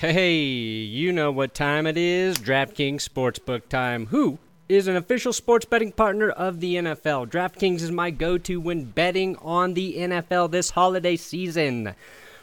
Hey, you know what time it is DraftKings Sportsbook time. Who is an official sports betting partner of the NFL? DraftKings is my go to when betting on the NFL this holiday season.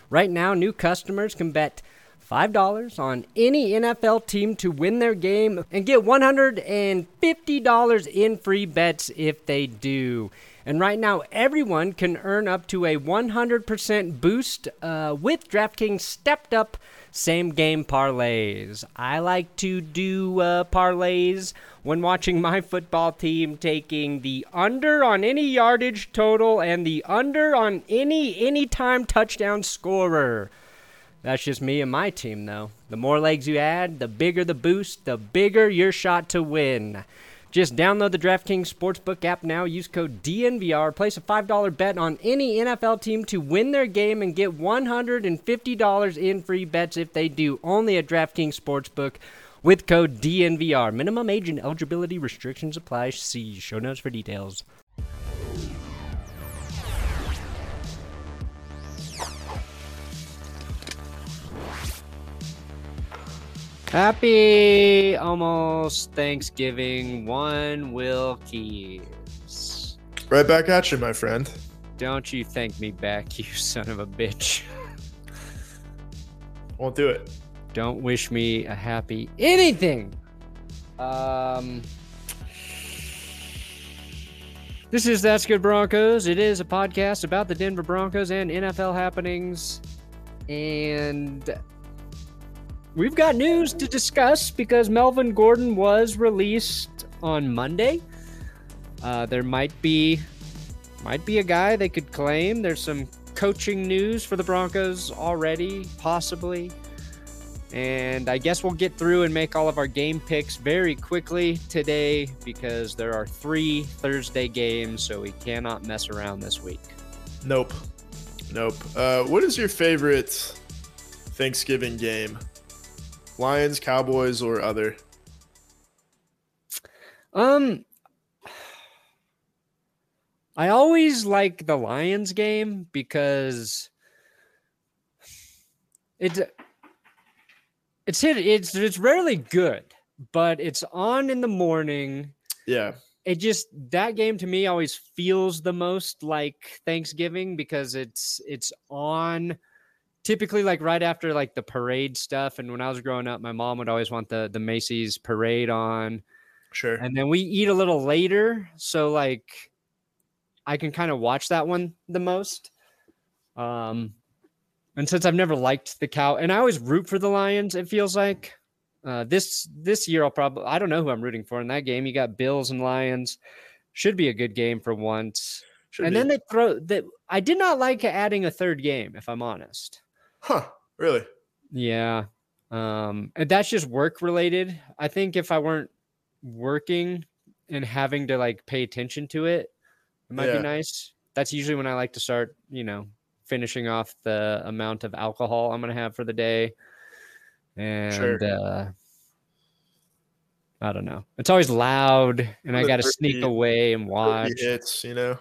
Right now, new customers can bet $5 on any NFL team to win their game and get $150 in free bets if they do. And right now, everyone can earn up to a 100% boost uh, with DraftKings stepped up same game parlays. I like to do uh, parlays when watching my football team taking the under on any yardage total and the under on any anytime touchdown scorer. That's just me and my team, though. The more legs you add, the bigger the boost, the bigger your shot to win. Just download the DraftKings Sportsbook app now. Use code DNVR. Place a $5 bet on any NFL team to win their game and get $150 in free bets if they do. Only at DraftKings Sportsbook with code DNVR. Minimum age and eligibility restrictions apply. See show notes for details. Happy almost Thanksgiving, one Will. Right back at you, my friend. Don't you thank me back, you son of a bitch. Won't do it. Don't wish me a happy anything. Um, this is That's Good Broncos. It is a podcast about the Denver Broncos and NFL happenings. And we've got news to discuss because Melvin Gordon was released on Monday. Uh, there might be might be a guy they could claim. There's some coaching news for the Broncos already, possibly. And I guess we'll get through and make all of our game picks very quickly today because there are three Thursday games, so we cannot mess around this week. Nope. Nope. Uh, what is your favorite Thanksgiving game? Lions, Cowboys, or other? Um, I always like the Lions game because it's it's hit it's it's rarely good, but it's on in the morning. Yeah. It just that game to me always feels the most like Thanksgiving because it's it's on typically like right after like the parade stuff and when i was growing up my mom would always want the the macy's parade on. Sure. and then we eat a little later so like i can kind of watch that one the most. Um and since i've never liked the cow and i always root for the lions it feels like. Uh this this year i'll probably i don't know who i'm rooting for in that game. You got bills and lions. Should be a good game for once. Should and be. then they throw that i did not like adding a third game if i'm honest Huh. Really? yeah. Um, and that's just work related. I think if I weren't working and having to like pay attention to it, it might Yeah. be nice. That's usually when I like to start, you know, finishing off the amount of alcohol I'm going to have for the day. And Sure. uh, I don't know. It's always loud and I got to sneak away and watch. Hits, you know,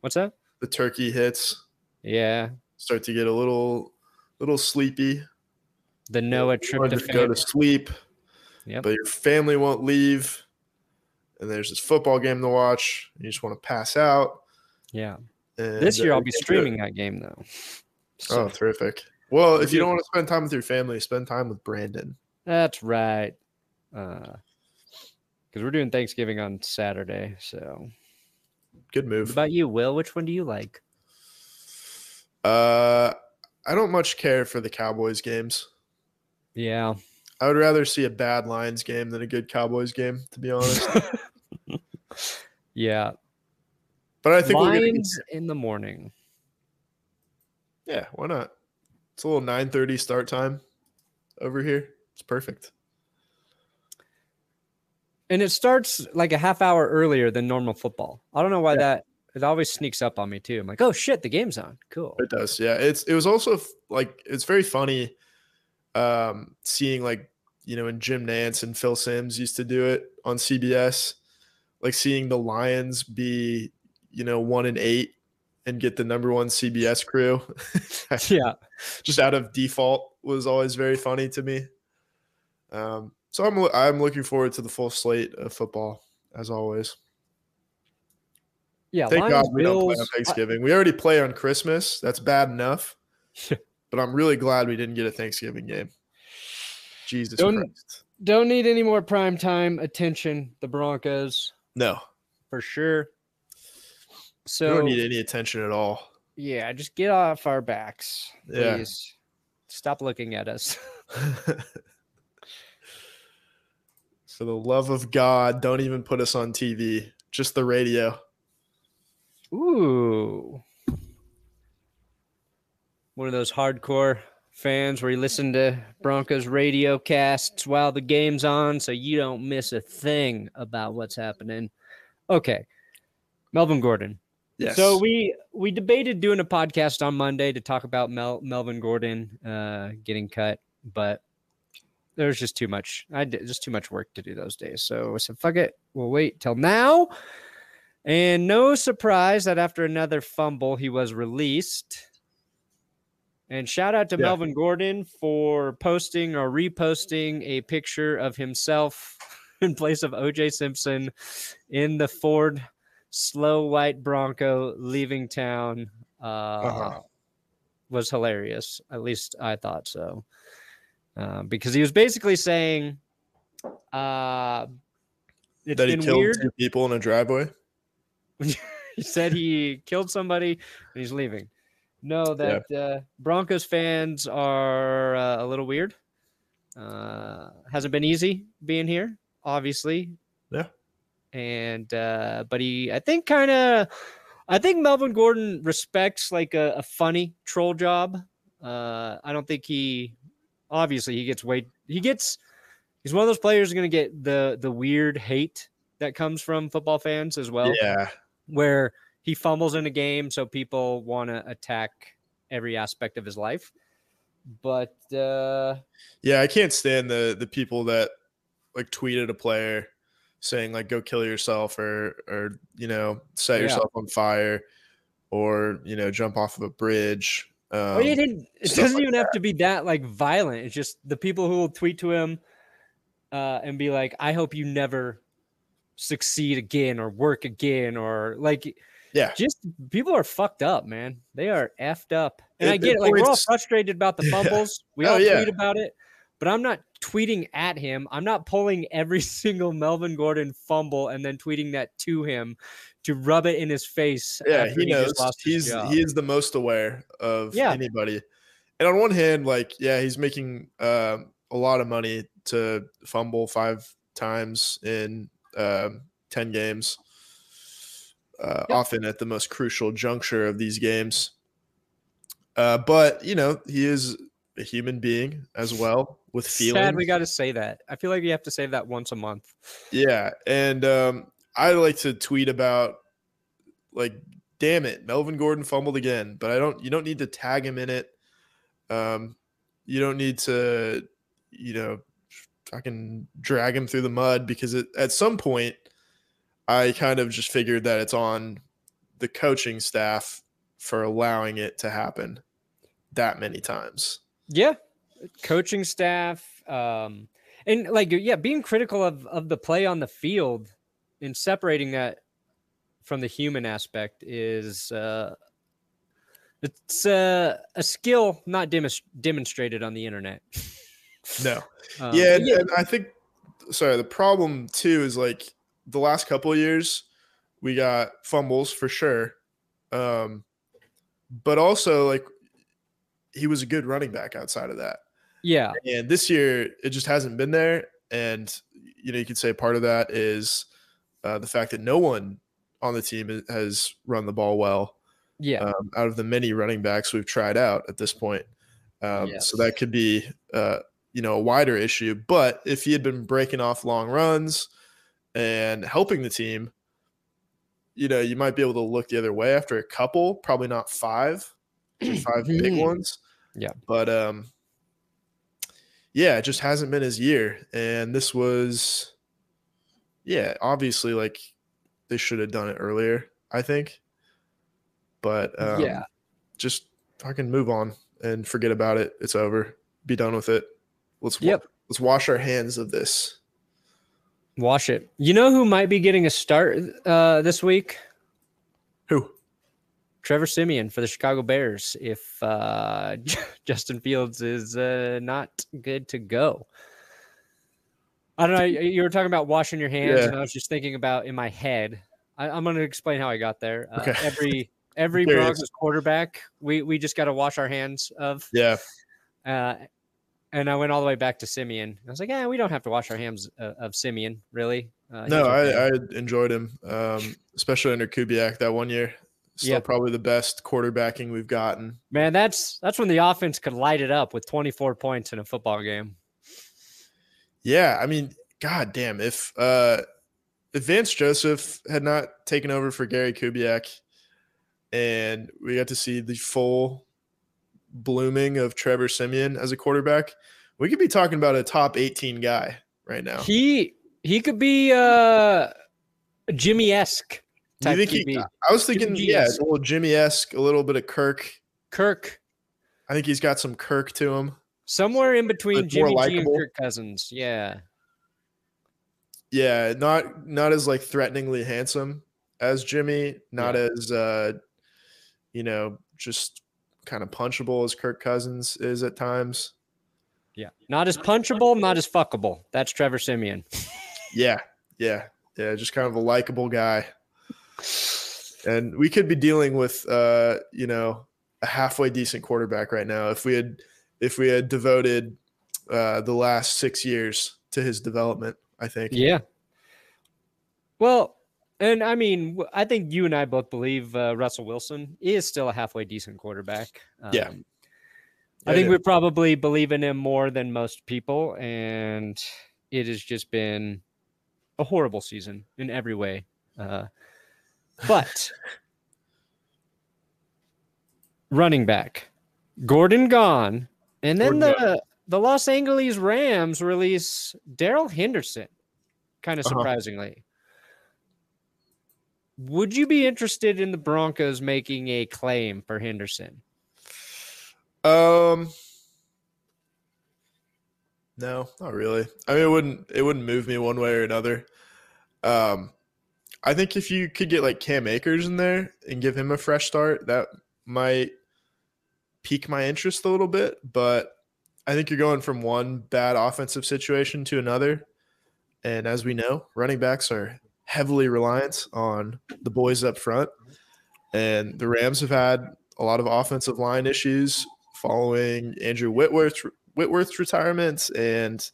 What's that? the turkey hits. Yeah. Start to get a little, little sleepy. The Noah want to go to sleep, Yep. but your family won't leave. And there's this football game to watch. You just want to pass out. Yeah. And This year uh, I'll be you can't do it. streaming that game though. Oh, So- terrific. Well, if you don't want to spend time with your family, spend time with Brandon. That's right. Uh, because we're doing Thanksgiving on Saturday. So, Good what move. about you, Will? Which one do you like? Uh, I don't much care for the Cowboys games. Yeah, I would rather see a bad Lions game than a good Cowboys game, to be honest. yeah. But I think we're gonna get- Lions in the morning. yeah, why not? It's a little nine thirty start time over here. It's perfect. And it starts like a half hour earlier than normal football. I don't know why that it always sneaks up on me too. I'm like, oh shit, the game's on. Cool. It does, yeah. It's it was also like it's very funny, um, seeing like you know when Jim Nantz and Phil Simms used to do it on CBS, like seeing the Lions be you know one and eight and get the number one CBS crew, Yeah. just out of default was always very funny to me. Um, so I'm I'm looking forward to the full slate of football as always. Yeah. Thank Lions, God we don't play on Bills, I- Thanksgiving. we already play on Christmas. That's bad enough. but I'm really glad we didn't get a Thanksgiving game. Jesus Don't- Christ. don't need any more prime time attention. The Broncos No, for sure. we So don't need any attention at all. yeah, just get off our backs, Yeah. please. Stop looking at us. For the love of God, don't even put us on TV. Just the radio. Ooh. One of those hardcore fans where you listen to Broncos radio casts while the game's on so you don't miss a thing about what's happening. Okay. Melvin Gordon. Yes. So we we debated doing a podcast on Monday to talk about Mel, Melvin Gordon uh, getting cut, but there's just too much. I did just too much work to do those days. So I said, "Fuck it, we'll wait till now." And no surprise that after another fumble, he was released. And shout out to Yeah. Melvin Gordon for posting or reposting a picture of himself in place of OJ Simpson in the Ford slow white Bronco leaving town. Uh, Uh-huh. Was hilarious. At least I thought so. Uh, because he was basically saying, uh, that he killed weird. two people in a driveway. he said he killed somebody and he's leaving. No, that uh, Broncos fans are uh, a little weird. Uh, hasn't been easy being here, obviously. Yeah. And uh, but he, I think, kind of, I think Melvin Gordon respects like a, a funny troll job. Uh, I don't think he, obviously, he gets way he gets. He's one of those players going to get the the weird hate that comes from football fans as well yeah. Where he fumbles in a game, so people want to attack every aspect of his life. But uh, Yeah, I can't stand the the people that like tweeted a player saying like go kill yourself or or you know set Yeah. yourself on fire or you know jump off of a bridge. Um, well, it, didn't, it doesn't like even have to be that like violent. It's just the people who will tweet to him uh, and be like, "I hope you never succeed again or work again," or like yeah, just people are fucked up, man. They are effed up. And It- I get it. Like we're all frustrated about the Yeah. fumbles. We Oh, all yeah. tweet about it, but I'm not tweeting at him. I'm not pulling every single Melvin Gordon fumble and then tweeting that to him to rub it in his face. yeah, after he knows. He's he is the most aware of Yeah. anybody. And on one hand, like yeah, he's making um, a lot of money to fumble five times in um, ten games. Uh, Yep. Often at the most crucial juncture of these games. Uh, but you know he is a human being as well with feelings. Sad we got to say that. I feel like you have to say that once a month. Yeah, and um, I like to tweet about like, damn it, Melvin Gordon fumbled again, but I don't. You don't need to tag him in it. Um, you don't need to, you know, fucking drag him through the mud because it, at some point, I kind of just figured that it's on the coaching staff for allowing it to happen that many times. Yeah, coaching staff, um, and like yeah, being critical of of the play on the field and separating that from the human aspect is uh, it's uh, a skill not demonst- demonstrated on the internet. No, Um, yeah, but and, I think sorry, the problem too is like the last couple of years we got fumbles for sure. Um, but also like he was a good running back outside of that. Yeah. And this year it just hasn't been there. And you know, you could say part of that is uh, the fact that no one on the team has run the ball well. Yeah. Um, out of the many running backs we've tried out at this point. Um. So that could be, uh, you know, a wider issue. But if he had been breaking off long runs and helping the team, you know, you might be able to look the other way after a couple, probably not five, five big ones. Yeah. But um, yeah, it just hasn't been his year. And this was, yeah, obviously, like they should have done it earlier, I think. But um, Yeah. just fucking move on and forget about it. It's over. Be done with it. Let's wa- Yep. let's wash our hands of this. Wash it. You know who might be getting a start uh, this week? Who? Trevor Siemian for the Chicago Bears if uh, Justin Fields is uh, not good to go. I don't know. You you were talking about washing your hands, Yeah. and I was just thinking about in my head. I, I'm going to explain how I got there. Uh, Okay. Every every Curious. Broncos quarterback, we we just got to wash our hands of. Yeah. Uh, and I went all the way back to Siemian. I was like, yeah, we don't have to wash our hands uh, of Siemian, really. Uh, No, okay." I, I enjoyed him, um, especially under Kubiak that one year. Still Yeah. probably the best quarterbacking we've gotten. Man, that's that's when the offense could light it up with 24 points in a football game. Yeah, I mean, god damn, if uh if Vance Joseph had not taken over for Gary Kubiak and we got to see the full blooming of Trevor Siemian as a quarterback, we could be talking about a top 18 guy right now. He he could be uh Jimmy esque you type think he, I was thinking, Jimmy yeah, a little Jimmy esque, a little bit of Kirk. Kirk I think he's got some Kirk to him. somewhere in between Jimmy G and. Kirk Cousins. Yeah. Yeah, not not as like threateningly handsome as Jimmy, not Yeah. as uh you know, just kind of punchable as Kirk Cousins is at times. Yeah. Not as punchable, not as fuckable. That's Trevor Siemian. Yeah, yeah, yeah, just kind of a likable guy. And we could be dealing with uh, you know, a halfway decent quarterback right now if we had if we had devoted uh the last 6 years to his development, I think. Yeah. Well, and I mean, I think you and I both believe uh, Russell Wilson is still a halfway decent quarterback. Yeah. Um, I I think we probably believe in him more than most people, and it has just been a horrible season in every way. Uh, but running back, Gordon gone, and then Gordon the the Los Angeles Rams release Darrell Henderson, kind of Uh-huh. Would you be interested in the Broncos making a claim for Henderson? Um, no, not really. I mean, it wouldn't it wouldn't move me one way or another. Um, I think if you could get like Cam Akers in there and give him a fresh start, that might pique my interest a little bit. But I think you're going from one bad offensive situation to another, and as we know, running backs are heavily reliant on the boys up front, and the Rams have had a lot of offensive line issues following Andrew Whitworth Whitworth's retirement and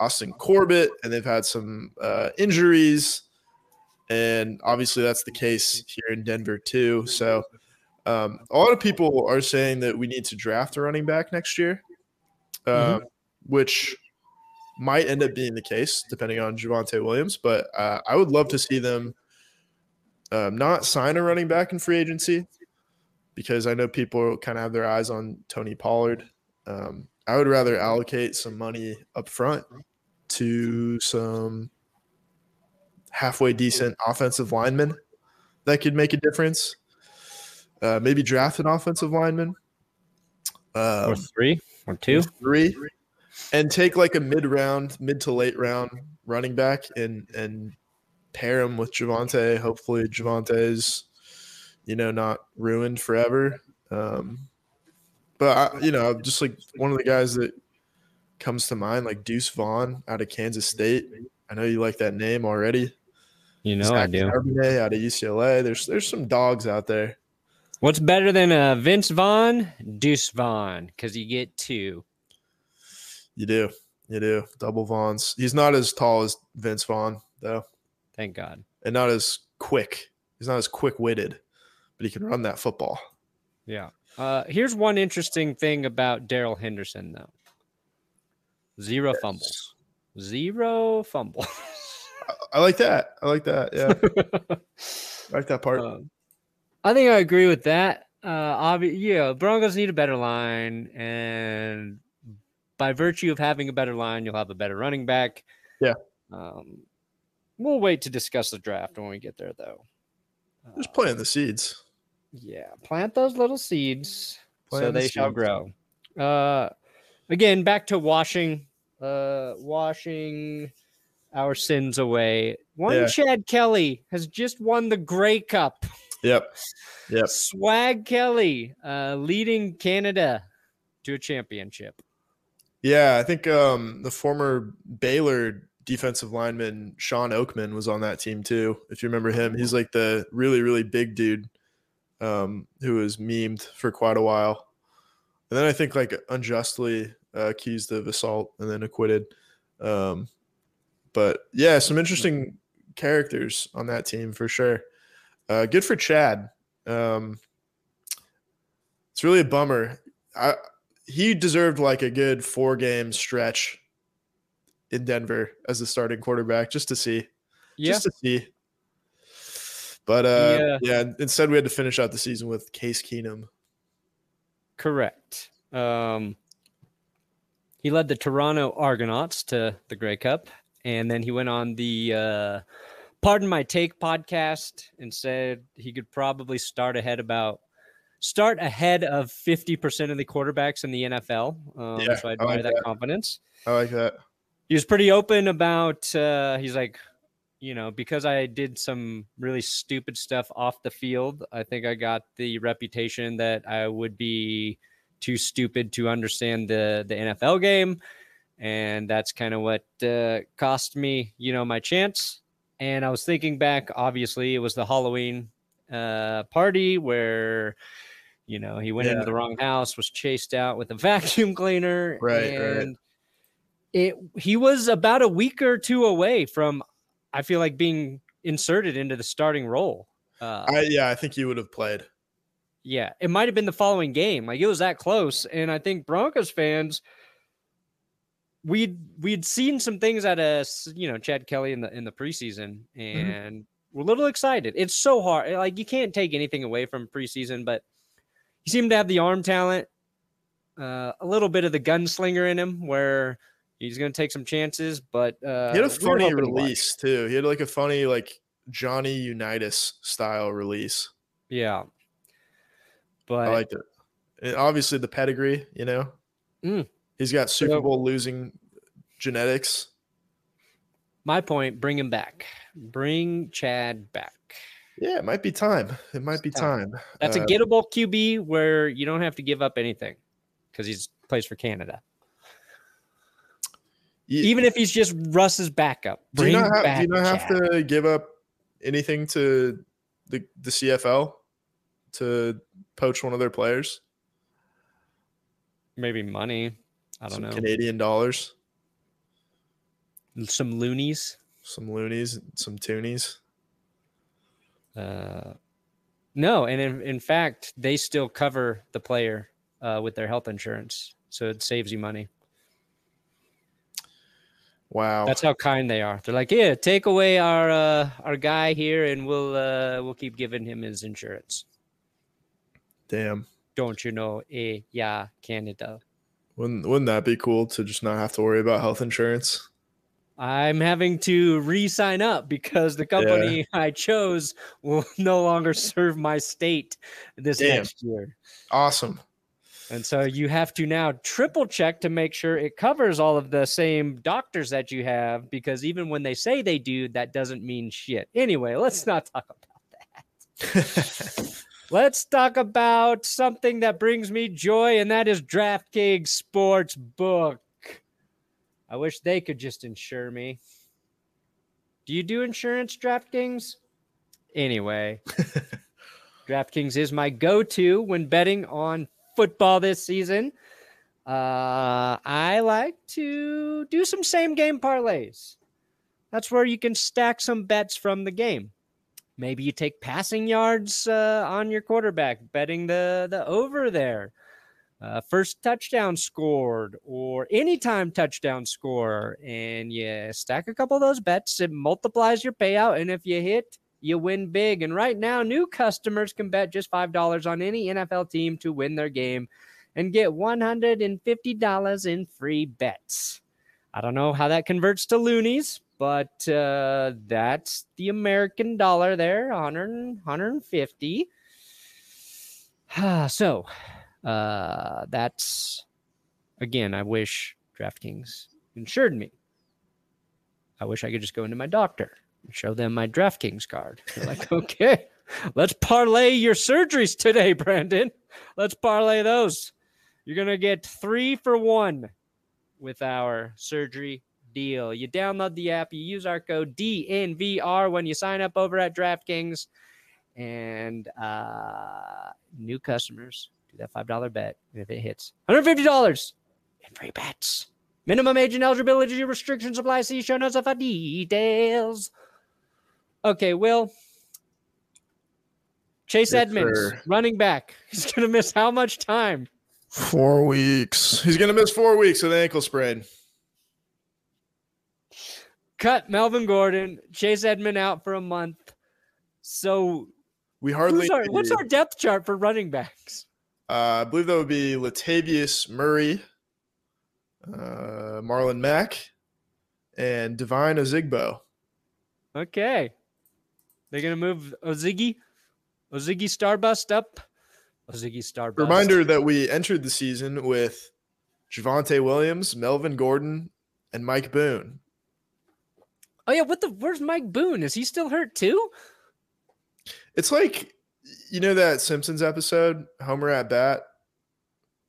Austin Corbett, and they've had some uh, injuries, and obviously that's the case here in Denver too. So um, a lot of people are saying that we need to draft a running back next year, uh, which might end up being the case depending on Javonte Williams. But uh, I would love to see them um, not sign a running back in free agency because I know people kind of have their eyes on Tony Pollard. Um, I would rather allocate some money up front to some halfway decent offensive linemen that could make a difference. Uh, maybe draft an offensive lineman. Um, or three or two? three, and take like a mid round, mid to late round running back and and pair him with Javonte. Hopefully, Javonte's you know not ruined forever. Um, but I, you know, just like one of the guys that comes to mind, like Deuce Vaughn out of Kansas State. I know you like that name already. You know I do. Charbonnet out of UCLA. There's there's some dogs out there. What's better than uh, Vince Vaughn? Deuce Vaughn, because you get two. You do. You do. Double Vaughns. He's not as tall as Vince Vaughn, though. Thank God. And not as quick. He's not as quick witted, but he can run that football. Yeah. Uh, here's one interesting thing about Darrell Henderson, though zero yes. fumbles. Zero fumbles. I like that. I like that. Yeah. I like that part. Um, I think I agree with that. Uh, obvi- yeah, Broncos need a better line, and by virtue of having a better line, you'll have a better running back. Yeah. Um, we'll wait to discuss the draft when we get there, though. Just planting the seeds. Yeah, plant those little seeds plant so the they seeds. shall grow. Uh, again, back to washing, uh, washing our sins away. One yeah. Chad Kelly has just won the Grey Cup. Yep. Yep. Swag Kelly, uh, leading Canada to a championship. Yeah, I think um, the former Baylor defensive lineman Shawn Oakman was on that team too. If you remember him, he's like the really really big dude um, who was memed for quite a while, and then I think like unjustly uh, accused of assault and then acquitted. Um, but yeah, some interesting characters on that team for sure. Uh, good for Chad. Um, it's really a bummer. I he deserved like a good four game stretch in Denver as a starting quarterback just to see. Yeah. Just to see. But uh yeah. yeah, instead we had to finish out the season with Case Keenum. Correct. Um he led the Toronto Argonauts to the Grey Cup and then he went on the uh Pardon My Take podcast and said he could probably start ahead about start ahead of 50% of the quarterbacks in the NFL. Um, yeah, so I admire like that, that, confidence. I like that. He was pretty open about, uh, he's like, you know, because I did some really stupid stuff off the field, I think I got the reputation that I would be too stupid to understand the, the NFL game. And that's kind of what uh, cost me, you know, my chance. And I was thinking back, obviously, it was the Halloween uh, party where you know he went yeah. into the wrong house, was chased out with a vacuum cleaner, right? And right. it he was about a week or two away from, I feel like being inserted into the starting role. Uh, I, yeah, I think he would have played. Yeah, it might have been the following game. Like it was that close, and I think Broncos fans we'd we'd seen some things at a you know Chad Kelly in the in the preseason, mm-hmm. and mm-hmm we're a little excited. It's so hard. Like you can't take anything away from preseason, but he seemed to have the arm talent, uh, a little bit of the gunslinger in him, where he's going to take some chances. But uh, he had a funny release to too. He had like a funny like Johnny Unitas style release. Yeah, but I liked it. And obviously, the pedigree. You know, mm. he's got Super Bowl losing genetics. My point: bring him back. Bring Chad back. Yeah, it might be time. It might be time. That's uh, a gettable QB where you don't have to give up anything because he's plays for Canada. You, Even if he's just Russ's backup, do you not have, do you not have to give up anything to the the CFL to poach one of their players? Maybe money. I don't Some know. Canadian dollars. Some loonies some loonies, some toonies? Uh, no, and in, in fact, they still cover the player uh, with their health insurance, so it saves you money. Wow, that's how kind they are. They're like, yeah, take away our uh, our guy here, and we'll uh, we'll keep giving him his insurance. Damn, don't you know? Eh, yeah, Canada. Wouldn't wouldn't that be cool to just not have to worry about health insurance? I'm having to re-sign up because the company yeah. I chose will no longer serve my state this Damn. next year. Awesome. And so you have to now triple check to make sure it covers all of the same doctors that you have because even when they say they do, that doesn't mean shit. Anyway, let's not talk about that. let's talk about something that brings me joy, and that is DraftKings Sports Book. I wish they could just insure me. Do you do insurance, DraftKings? Anyway, DraftKings is my go to when betting on football this season. Uh, I like to do some same game parlays. That's where you can stack some bets from the game. Maybe you take passing yards uh, on your quarterback, betting the the over there. Uh, first touchdown scored or anytime touchdown score, and you stack a couple of those bets. It multiplies your payout, and if you hit, you win big. And right now, new customers can bet just five dollars on any NFL team to win their game, and get one hundred and fifty dollars in free bets. I don't know how that converts to loonies, but uh, that's the American dollar there, 100, 150. so uh, that's again, I wish DraftKings insured me. I wish I could just go into my doctor and show them my DraftKings card. They're like, okay, let's parlay your surgeries today, Brandon. Let's parlay those. You're going to get three for one with our surgery deal. You download the app, you use our code DNVR when you sign up over at DraftKings, and uh, new customers do that $5 bet. And if it hits $150 in free bets. Minimum age and eligibility restrictions apply. See show notes for details. Okay, Will. Chase Yes, Edmonds, sir. running back. He's going to miss how much time? Four weeks. He's gonna miss four weeks with an ankle sprain. Cut Melvin Gordon, Chase Edmond out for a month. So, We hardly. our, what's our depth chart for running backs? Uh, I believe that would be Latavius Murray, uh, Marlon Mack, and Devine Ozigbo. Okay. They're going to move Oziggy, Oziggy Starbust up. Oziggy Starbust. Reminder that we entered the season with Javonte Williams, Melvin Gordon, and Mike Boone. Oh, yeah. What the? Where's Mike Boone? Is he still hurt too? It's like you know that Simpsons episode, Homer at Bat,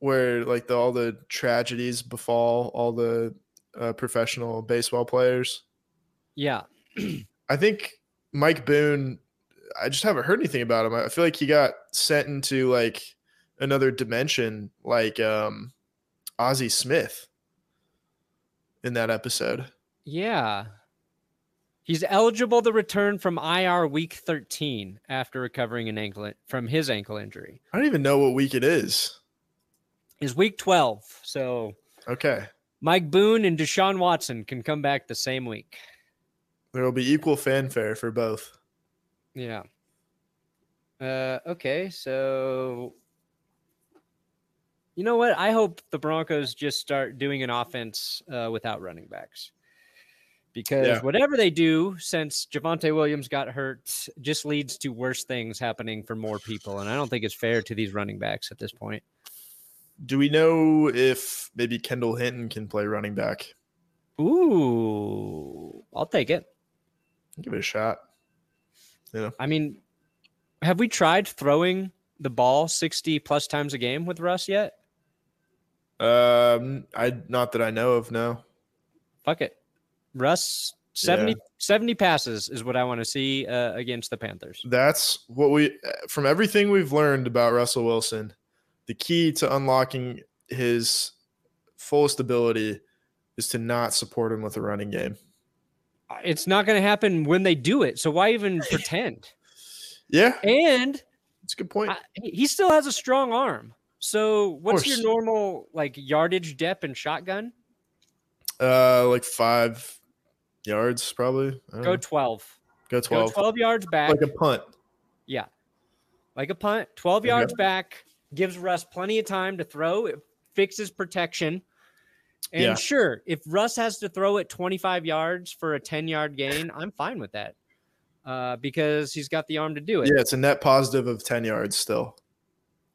where like the, all the tragedies befall all the uh, professional baseball players. Yeah. I think Mike Boone. I just haven't heard anything about him. I feel like he got sent into like another dimension, like um, Ozzie Smith in that episode. Yeah. He's eligible to return from IR week 13 after recovering an ankle from his ankle injury. I don't even know what week it is. Is week 12. So Okay, Mike Boone and Deshaun Watson can come back the same week. there will be equal fanfare for both. Yeah. Uh, okay, so you know what? I hope the Broncos just start doing an offense uh, without running backs. Because Yeah. whatever they do since Javonte Williams got hurt just leads to worse things happening for more people. And I don't think it's fair to these running backs at this point. Do we know if maybe Kendall Hinton can play running back? Ooh, I'll take it. Give it a shot. I mean, have we tried throwing the ball 60 plus times a game with Russ yet? Um, I not that I know of. No. fuck it. Russ 70, 70 passes is what I want to see uh, against the Panthers. That's what we from everything we've learned about Russell Wilson, the key to unlocking his fullest ability is to not support him with a running game. It's not going to happen when they do it. So why even pretend? Yeah, And it's a good point. I, he still has a strong arm. So what's your normal like yardage depth and shotgun? Uh, like five yards probably. Go know. 12. go Go twelve, yards back. like a punt. Yeah. Like a punt, 12 Okay. yards back, gives Russ plenty of time to throw. It fixes protection. And Yeah. sure, if Russ has to throw it 25 yards for a 10 yard gain, I'm fine with that uh, because he's got the arm to do it. Yeah, it's a net positive of ten yards still.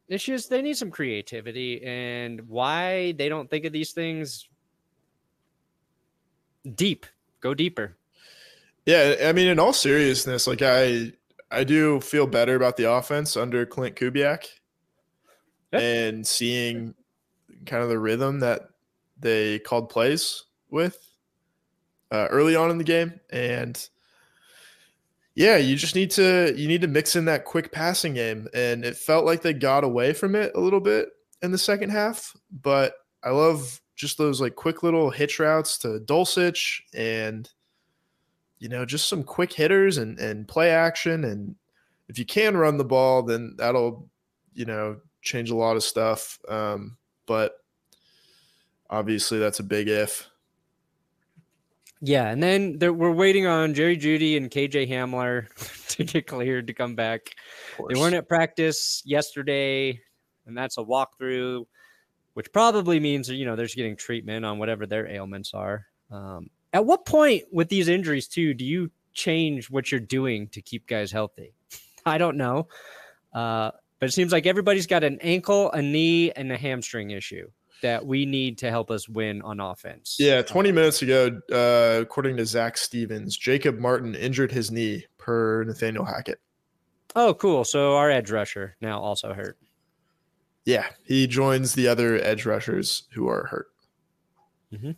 It's just they need some creativity and why they don't think of these things deep. Go deeper. Yeah, I mean, in all seriousness, like I, I do feel better about the offense under Clint Kubiak, Yeah. and seeing kind of the rhythm that they called plays with uh, early on in the game, and Yeah, you just need to you need to mix in that quick passing game, and it felt like they got away from it a little bit in the second half. But I love just those like quick little hitch routes to Dulcich, and you know just some quick hitters and and play action. And if you can run the ball, then that'll you know change a lot of stuff. Um, but obviously, that's a big if. Yeah, and then there, we're waiting on Jerry Jeudy and KJ Hamler to get cleared to come back. They weren't at practice yesterday, and that's a walkthrough, which probably means you know they're just getting treatment on whatever their ailments are. Um, at what point with these injuries too do you change what you're doing to keep guys healthy? I don't know, uh, but it seems like everybody's got an ankle, a knee, and a hamstring issue that we need to help us win on offense. Yeah, 20 minutes ago, uh, according to Zac Stevens, Jacob Martin injured his knee per Nathaniel Hackett. Oh, cool. So our edge rusher now also hurt. Yeah, he joins the other edge rushers who are hurt. Mm-hmm.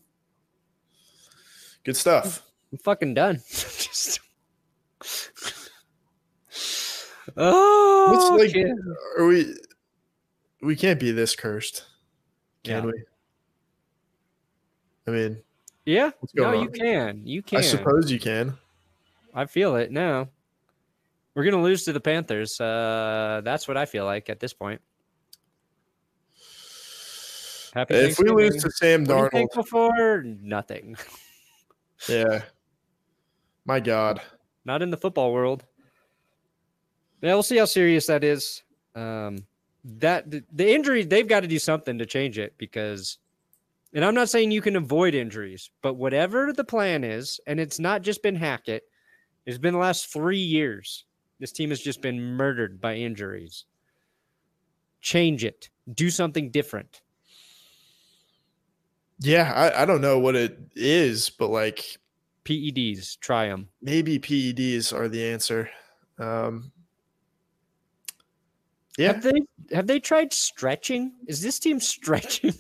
Good stuff. I'm fucking done. Just... oh, What's like, are we? We can't be this cursed. Can Yeah. we? I mean, yeah. No, going you can. You can. I suppose you can. I feel it now. We're gonna lose to the Panthers. Uh, that's what I feel like at this point. Happy If we lose to Sam What are you Darnold, thankful for? Nothing. yeah, my God, Not in the football world. Yeah, we'll see how serious that is. Um, that the, the injury they've got to do something to change it because, and I'm not saying you can avoid injuries, but whatever the plan is, and it's not just been Hackett, it's been the last three years. This team has just been murdered by injuries. Change it. Do something different. Yeah, I, I don't know what it is, but like PEDs, try them. maybe PEDs are the answer. Um, yeah, Have they have they tried stretching? Is this team stretching?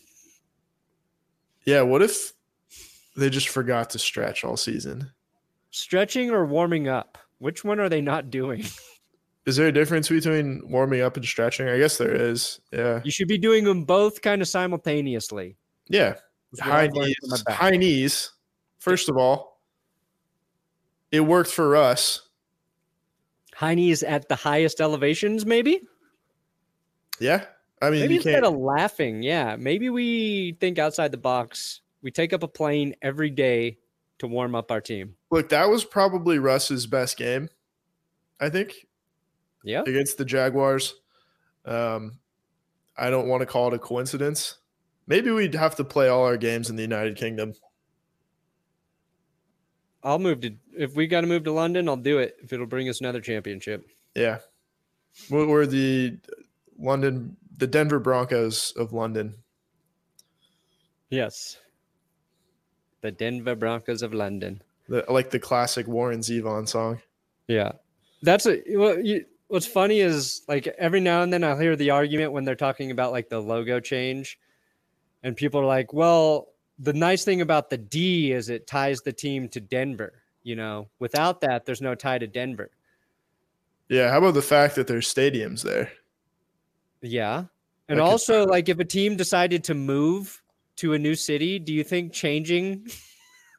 yeah. What if they just forgot to stretch all season? stretching or warming up? Which one are they not doing? Is there a difference between warming up and stretching? I guess there is. Yeah, You should be doing them both kind of simultaneously. yeah. Is High I've learned from my knees. High knees. First of all, it worked for us. High knees at the highest elevations, maybe. Yeah, I mean, Maybe you instead can't. of laughing, yeah, maybe we think outside the box. We take up a plane every day to warm up our team. Look, that was probably Russ's best game. I think Yeah, against the Jaguars. Um, I don't want to call it a coincidence. Maybe we'd have to play all our games in the United Kingdom. I'll move to. If we got to move to London, I'll do it if it'll bring us another championship. Yeah, we're we're the London, the Denver Broncos of London. Yes, the Denver Broncos of London. The, like the classic Warren Zevon song. Yeah, that's a well. You, what's funny is like every now and then I'll hear the argument when they're talking about like the logo change, and people are like, "Well, the nice thing about the D is it ties the team to Denver. You know, without that, there's no tie to Denver." Yeah, how about the fact that there's stadiums there? Yeah, and could- also like if a team decided to move to a new city, do you think changing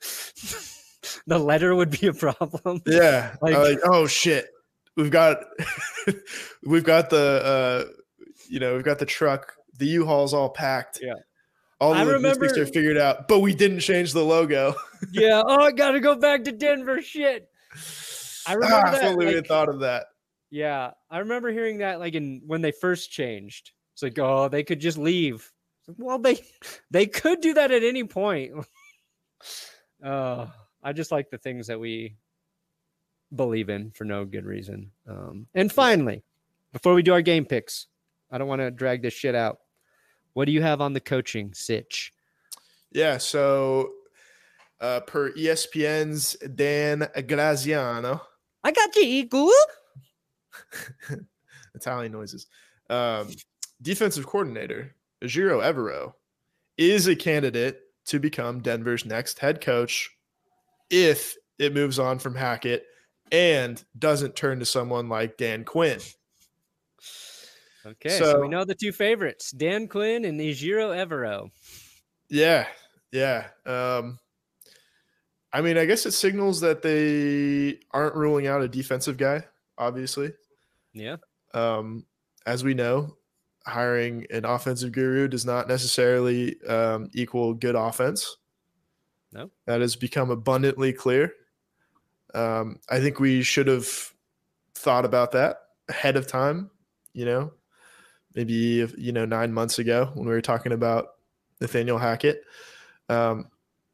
the letter would be a problem? Yeah, Like- like, like oh shit, we've got we've got the uh, you know we've got the truck, the U-Haul's all packed. Yeah. All the I logistics remember- are figured out, but we didn't change the logo. yeah. Oh, I gotta go back to Denver. Shit. I remember ah, that. like- had thought of that. Yeah, I remember hearing that like in when they first changed. It's like, oh, they could just leave. Well, they they could do that at any point. uh, I just like the things that we believe in for no good reason. Um, and finally, before we do our game picks, I don't want to drag this shit out. What do you have on the coaching sitch? Yeah, so uh, per ESPN's Dan Graziano, I got you, Eagle. Italian noises, um, defensive coordinator Ejiro Evero is a candidate to become Denver's next head coach if it moves on from Hackett and doesn't turn to someone like Dan Quinn. Okay, so, so we know the two favorites, Dan Quinn and Ejiro Evero. Yeah, yeah. Um, I mean, I guess it signals that they aren't ruling out a defensive guy, obviously. Yeah. Um, as we know, hiring an offensive guru does not necessarily um, equal good offense. No. That has become abundantly clear. Um, I think we should have thought about that ahead of time, you know, maybe, you know, nine months ago when we were talking about Nathaniel Hackett. Um,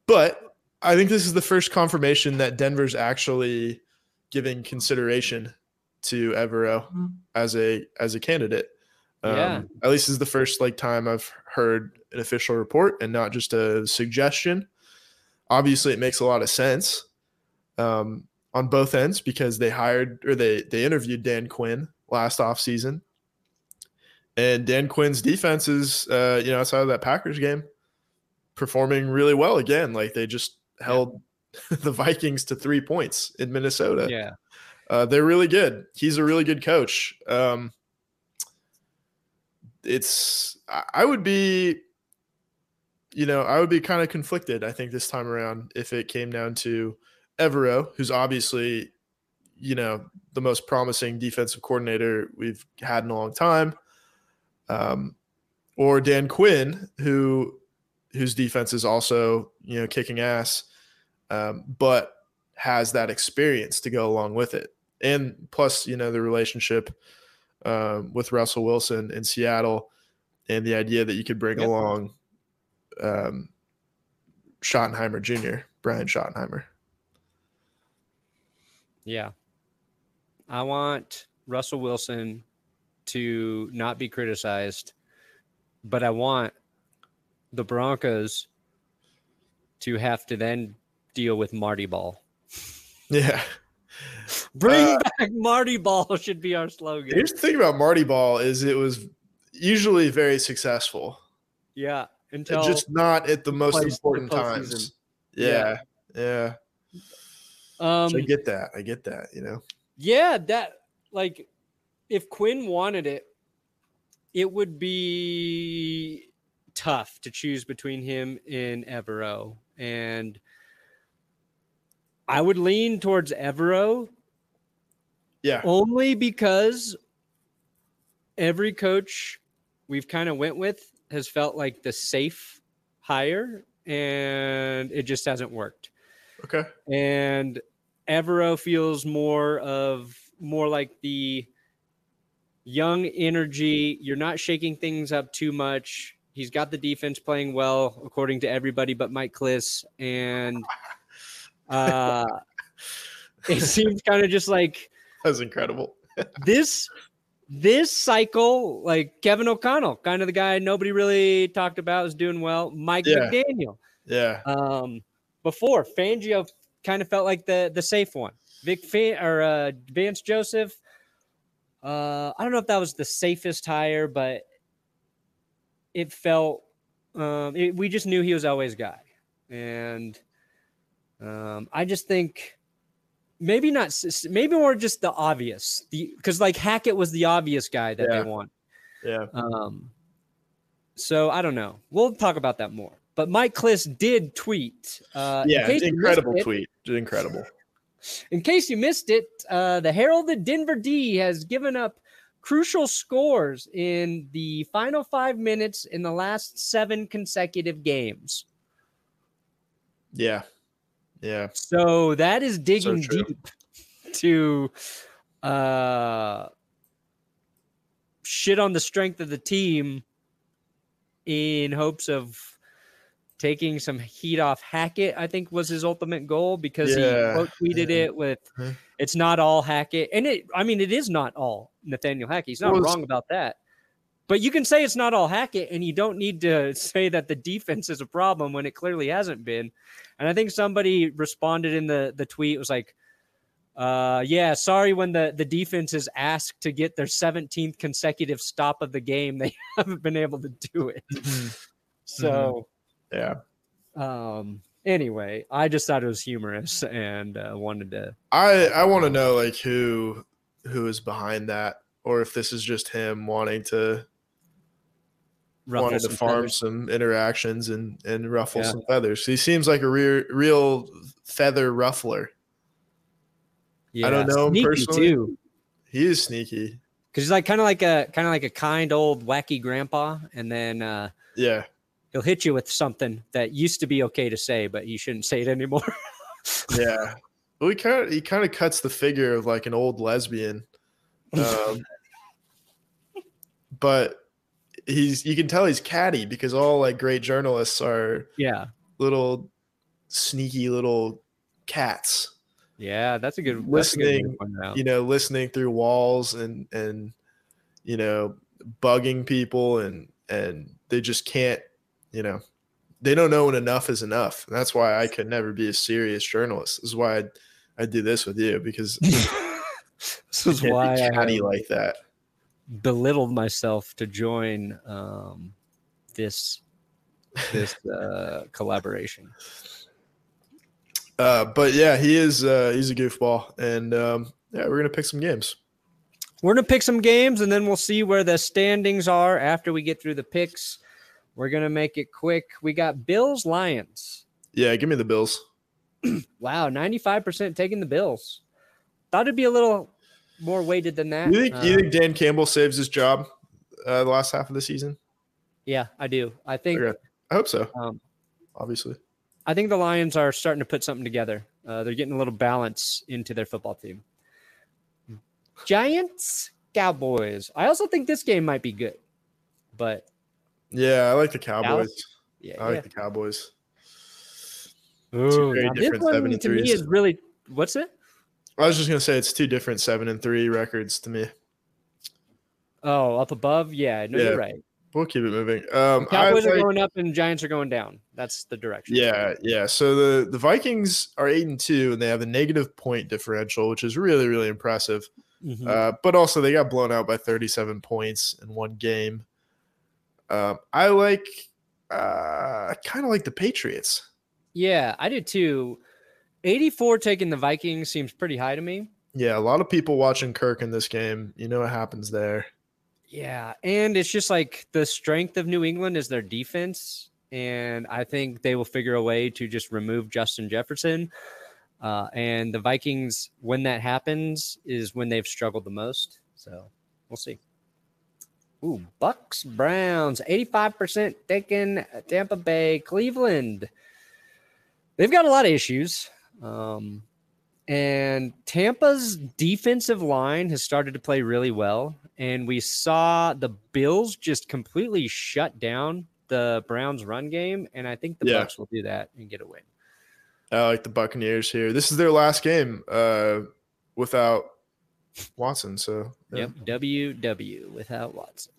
but I think this is the first confirmation that Denver's actually giving consideration to Evero mm-hmm. as a as a candidate. Um, yeah. At least this is the first like time I've heard an official report and not just a suggestion. Obviously, it makes a lot of sense um, on both ends because they hired or they they interviewed Dan Quinn last offseason. And Dan Quinn's defense is, uh, you know, outside of that Packers game, performing really well again. Like they just held yeah. the Vikings to three points in Minnesota. Yeah. Uh, they're really good. He's a really good coach. Um, it's I would be, you know, I would be kind of conflicted. I think this time around if it came down to Evero, who's obviously, you know, the most promising defensive coordinator we've had in a long time, um, or Dan Quinn, who whose defense is also you know kicking ass, um, but has that experience to go along with it, and plus you know the relationship um, with Russell Wilson in Seattle, and the idea that you could bring yep. along um, Schottenheimer Jr., Brian Schottenheimer. Yeah, I want Russell Wilson to not be criticized, but I want the Broncos to have to then deal with Marty Ball. Yeah. Bring uh, back Marty Ball should be our slogan. Here's the thing about Marty Ball is it was usually very successful. Yeah, until just not at the most important the times. Yeah, yeah. yeah. Um, so I get that. I get that. You know. Yeah, that like if Quinn wanted it, it would be tough to choose between him and Evero. And I would lean towards Evero. Yeah. Only because every coach we've kind of went with has felt like the safe hire and it just hasn't worked. Okay. And Evero feels more of more like the young energy. You're not shaking things up too much. He's got the defense playing well, according to everybody but Mike Klis. And uh, it seems kind of just like that was incredible. this this cycle, like Kevin O'Connell, kind of the guy nobody really talked about, is doing well. Mike yeah. McDaniel. Yeah. Um, before Fangio kind of felt like the the safe one. Vic Fan or uh, Vance Joseph. Uh, I don't know if that was the safest hire, but it felt um, it, we just knew he was always guy, and um, I just think maybe not maybe more just the obvious the because like Hackett was the obvious guy that yeah. they want. Yeah. Um. So I don't know. We'll talk about that more. But Mike Klis did tweet. Uh, yeah, incredible it, tweet. Incredible. In case you missed it, uh, the heralded Denver D has given up crucial scores in the final five minutes in the last seven consecutive games. Yeah. Yeah. So that is digging so deep to uh, shit on the strength of the team in hopes of taking some heat off Hackett, I think was his ultimate goal because yeah. he quote tweeted it with it's not all Hackett. And it I mean it is not all Nathaniel Hackett. He's not well, wrong about that. But you can say it's not all Hackett, and you don't need to say that the defense is a problem when it clearly hasn't been. And I think somebody responded in the the tweet was like, uh, yeah, sorry when the, the defense is asked to get their 17th consecutive stop of the game, they haven't been able to do it. Mm-hmm. So yeah. Um, Anyway, I just thought it was humorous and uh, wanted to. I I want to know like who who is behind that, or if this is just him wanting to ruffle wanted to some farm feathers. some interactions and and ruffle Yeah. some feathers. He seems like a real real feather ruffler. Yeah, I don't know him sneaky personally. too, He is sneaky. because he's like kind of like a kind of like a kind old wacky grandpa, and then uh, Yeah. He'll hit you with something that used to be okay to say, but you shouldn't say it anymore. Yeah. Well, he kind of he kind of cuts the figure of like an old lesbian, um, but he's you can tell he's catty because all like great journalists are yeah, little sneaky little cats, yeah, that's a good that's a good Listening, point it out. you know, listening through walls and and you know bugging people and and they just can't, you know, they don't know when enough is enough. And that's why I could never be a serious journalist. This is why I I do this with you because this is why I catty have like that. belittled myself to join um, this this uh, collaboration. Uh, but yeah, he is uh, he's a goofball, and um, yeah, we're gonna pick some games. We're gonna pick some games, and then we'll see where the standings are after we get through the picks. We're gonna make it quick. We got Bills Lions. Yeah, give me the Bills. Wow, ninety five percent taking the Bills. Thought it'd be a little more weighted than that. You think you Uh, think Dan Campbell saves his job uh, the last half of the season? yeah, I do. I think. Okay. I hope so. Um, Obviously, I think the Lions are starting to put something together. Uh, they're getting a little balance into their football team. Giants, Cowboys. I also think this game might be good, but yeah, I like the Cowboys. yeah, I like yeah. the Cowboys. Ooh, this one to me is really what's it? I was just gonna say it's two different seven and three records to me. Oh, up above. Yeah, no, Yeah. you're right. We'll keep it moving. Um, I Cowboys are going up and Giants are going down. That's the direction. Yeah, yeah. So the the Vikings are eight and two, and they have a negative point differential, which is really really impressive. Mhm. Uh, but also they got blown out by 37 points in one game. Um, I like, uh, I kind of like the Patriots. yeah, I did too. 84 taking the Vikings seems pretty high to me. Yeah, a lot of people watching Kirk in this game. You know what happens there. Yeah, and it's just like the strength of New England is their defense, and I think they will figure a way to just remove Justin Jefferson. Uh, and the Vikings, when that happens, is when they've struggled the most. So we'll see. Ooh, Bucks Browns, eighty-five percent taken. Tampa Bay, Cleveland. They've got a lot of issues. Um, and Tampa's defensive line has started to play really well. And we saw the Bills just completely shut down the Browns run game. And I think the Yeah. Bucks will do that and get a win. I like the Buccaneers here. This is their last game uh, without Watson. So yeah. Yep. WW without Watson.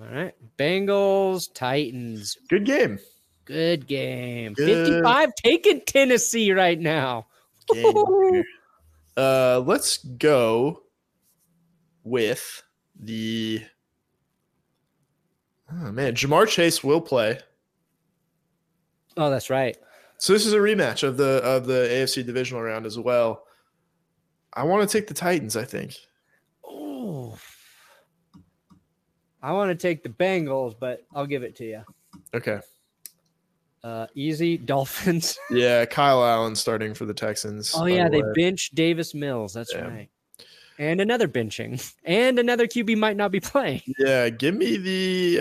All right. Bengals, Titans. good game. Good game. Good. 55 taking Tennessee right now. Uh, let's go with the. Oh man, Ja'Marr Chase will play. Oh, that's right. So this is a rematch of the of the AFC divisional round as well. I want to take the Titans. I think. Oh. I want to take the Bengals, but I'll give it to you. Okay. Uh, easy Dolphins. Yeah, Kyle Allen starting for the Texans. Oh yeah, the they bench Davis Mills. That's Yeah. right. And another benching, and another QB might not be playing. Yeah, give me the.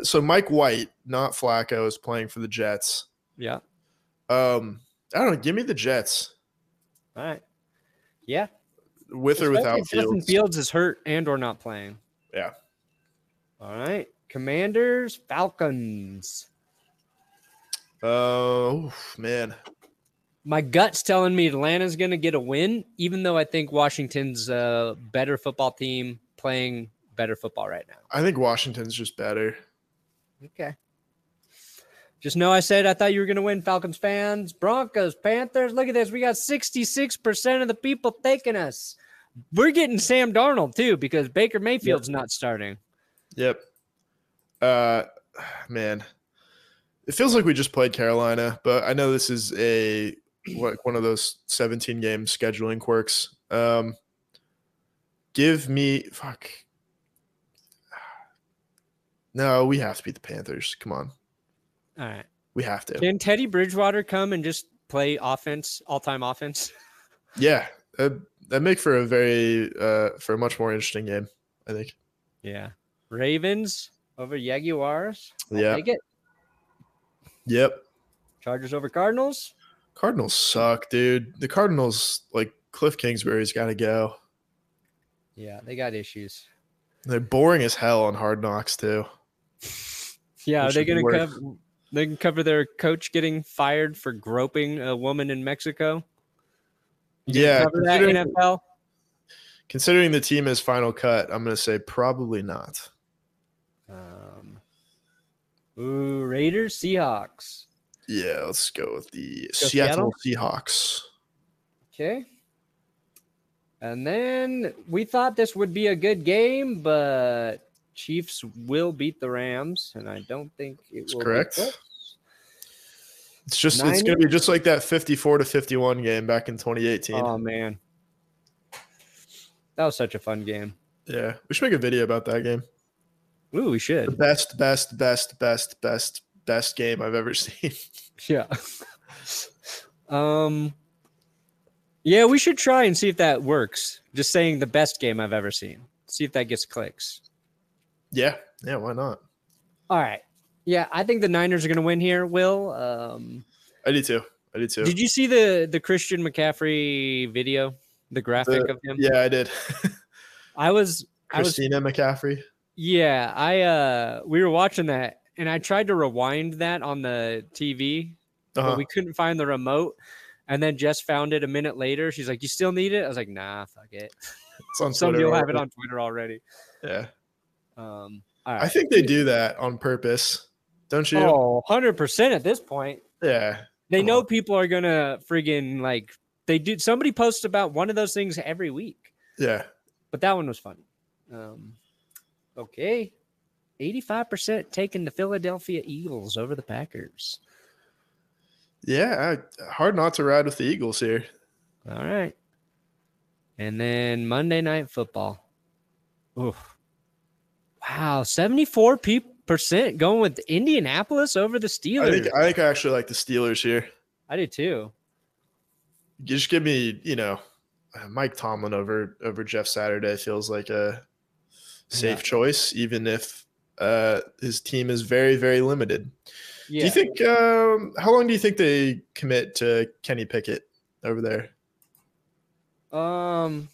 uh So Mike White, not Flacco, is playing for the Jets. Yeah. Um, I don't know. Give me the Jets All right. Yeah. with or without if Justin Fields. Fields is hurt and or not playing. Yeah. All right. Commanders, Falcons. Oh man, My gut's telling me Atlanta's going to get a win, even though I think Washington's a better football team playing better football right now. I think Washington's just better. Okay. Just know I said I thought you were going to win, Falcons fans. Broncos, Panthers. Look at this. We got 66% of the people taking us. We're getting Sam Darnold too because Baker Mayfield's not starting. Yep. Uh, man, It feels like we just played Carolina, but I know this is a like one of those 17 game scheduling quirks. Um, give me fuck. No, we have to beat the Panthers. Come on, All right. we have to. Can Teddy Bridgewater come and just play offense, all time offense? Yeah, that that make for a very uh for a much more interesting game. I think. Yeah. Ravens over Jaguars. I'll Yeah. Take it. Yep. Chargers over Cardinals. Cardinals suck, dude. The Cardinals like Cliff Kingsbury's got to go. Yeah, they got issues. They're boring as hell on Hard Knocks too. Yeah, are they work. cover? They can cover their coach getting fired for groping a woman in Mexico. You gonna Yeah, cover that considering- NFL. Considering the team is final cut, I'm going to say probably not. Um, ooh, Raiders, Seahawks. Yeah, let's go with the Go Seattle Seahawks. Okay. And then we thought this would be a good game, but Chiefs will beat the Rams, and I don't think it That's will. correct. It's just it's going to be just like that 54 to 51 game back in 2018. Oh man, that was such a fun game. yeah, we should make a video about that game. Ooh, we The should. best, best, best, best, best, best game I've ever seen. Yeah. um. Yeah, we should try and see if that works. Just saying the best game I've ever seen. See if that gets clicks. Yeah, yeah, why not? All right. Yeah, I think the Niners are going to win here. Will. Um, I do too. I do too. Did you see the the Christian McCaffrey video, the graphic The- of him? Yeah, I did. I was I was Christina McCaffrey. yeah, I uh we were watching that and I tried to rewind that on the TV, Uh-huh. but we couldn't find the remote. And then Jess found it a minute later. She's like, "You still need it?" I was like, "Nah, fuck it. It's on Somebody Twitter will have it on Twitter already." Yeah, Um, all right. I think they do that on purpose. Don't you? Oh, 100% at this point. Yeah, They Come know on. people are going to friggin' like they do somebody posts about one of those things every week. yeah. but that one was funny. Um, okay, eighty-five percent taking the Philadelphia Eagles over the Packers. Yeah, I, hard not to ride with the Eagles here. All right, and then Monday Night Football. Oof. Wow, seventy-four percent going with Indianapolis over the I Steelers. think I think I actually like the Steelers here. I do too. You just give me, you know, uh, Mike Tomlin over over Jeff Saturday feels like a safe Yeah. choice, even if uh, his team is very very limited. Yeah. Do you think? Um, how long do you think they commit to Kenny Pickett over there? Um,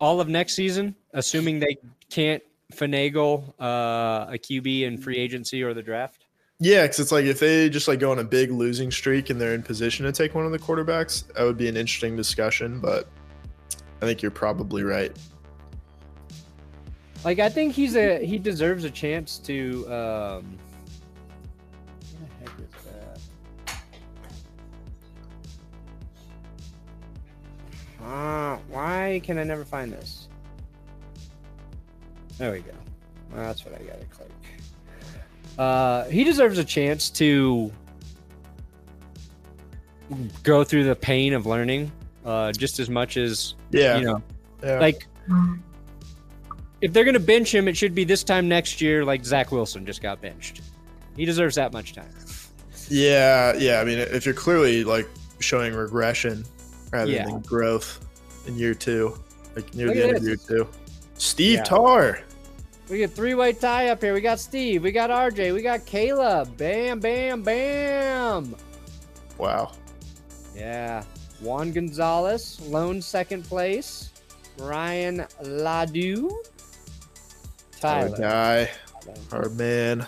all of next season, assuming they can't finagle uh, a QB in free agency or the draft. Yeah, because it's like if they just like go on a big losing streak and they're in position to take one of the quarterbacks, that would be an interesting discussion. But I think you're probably right. Like I think he's a he deserves a chance to. Um, where the heck is that? Uh, why can I never find this? There we go. That's what I gotta click. Uh, he deserves a chance to go through the pain of learning, uh, just as much as Yeah, you know yeah. like if they're gonna bench him, it should be this time next year, like Zach Wilson just got benched. He deserves that much time. yeah, yeah. I mean, if you're clearly like showing regression rather Yeah. than growth in year two, like near Look the end of year two, Steve Yeah. Tarr. We get three way tie up here. We got Steve, we got RJ, we got Caleb. Bam, bam, bam. Wow. Yeah. Juan Gonzalez, lone second place. Ryan Ladu. Our Tyler. guy, our man.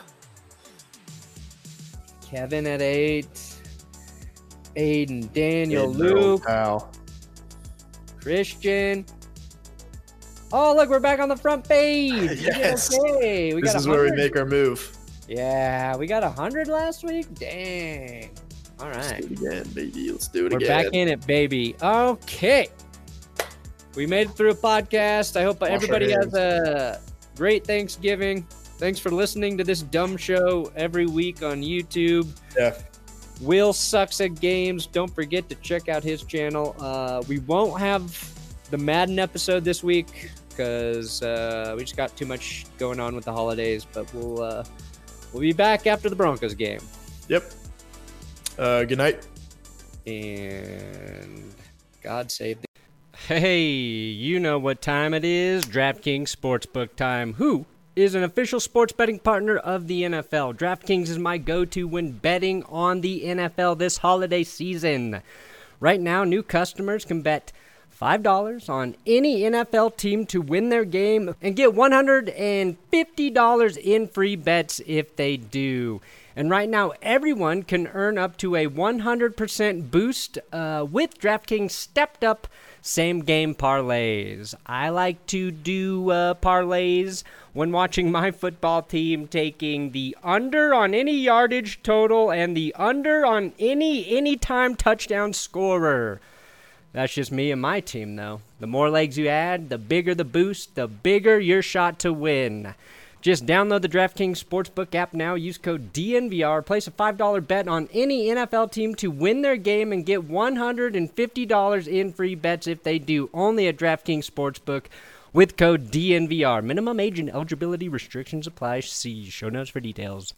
Kevin at eight. Aiden, Daniel, no, Luke, pal. Christian. Oh, look, we're back on the front page. Yes. Okay, we This got is where we make our move. Yeah, we got a hundred last week. Dang. All right. Let's do it again, baby. Let's do it we're again. back in it, baby. Okay, we made it through a podcast. I hope our everybody has a great Thanksgiving. Thanks for listening to this dumb show every week on YouTube. Yeah. Will sucks at games. Don't forget to check out his channel. Uh, we won't have the Madden episode this week because uh, we just got too much going on with the holidays. But we'll uh, we'll be back after the Broncos game. Yep. Uh, good night. And God save the. Hey, you know what time it is. DraftKings Sportsbook time. Who is an official sports betting partner of the NFL? DraftKings is my go to when betting on the NFL this holiday season. Right now, new customers can bet $5 on any NFL team to win their game and get $150 in free bets if they do. And right now, everyone can earn up to a 100% boost uh, with DraftKings stepped up same game parlays. I like to do uh, parlays when watching my football team taking the under on any yardage total and the under on any anytime touchdown scorer. That's just me and my team, though. The more legs you add, the bigger the boost, the bigger your shot to win. Just download the DraftKings Sportsbook app now. Use code DNVR. Place a $5 bet on any NFL team to win their game and get $150 in free bets if they do. Only at DraftKings Sportsbook with code DNVR. Minimum age and eligibility restrictions apply. See show notes for details.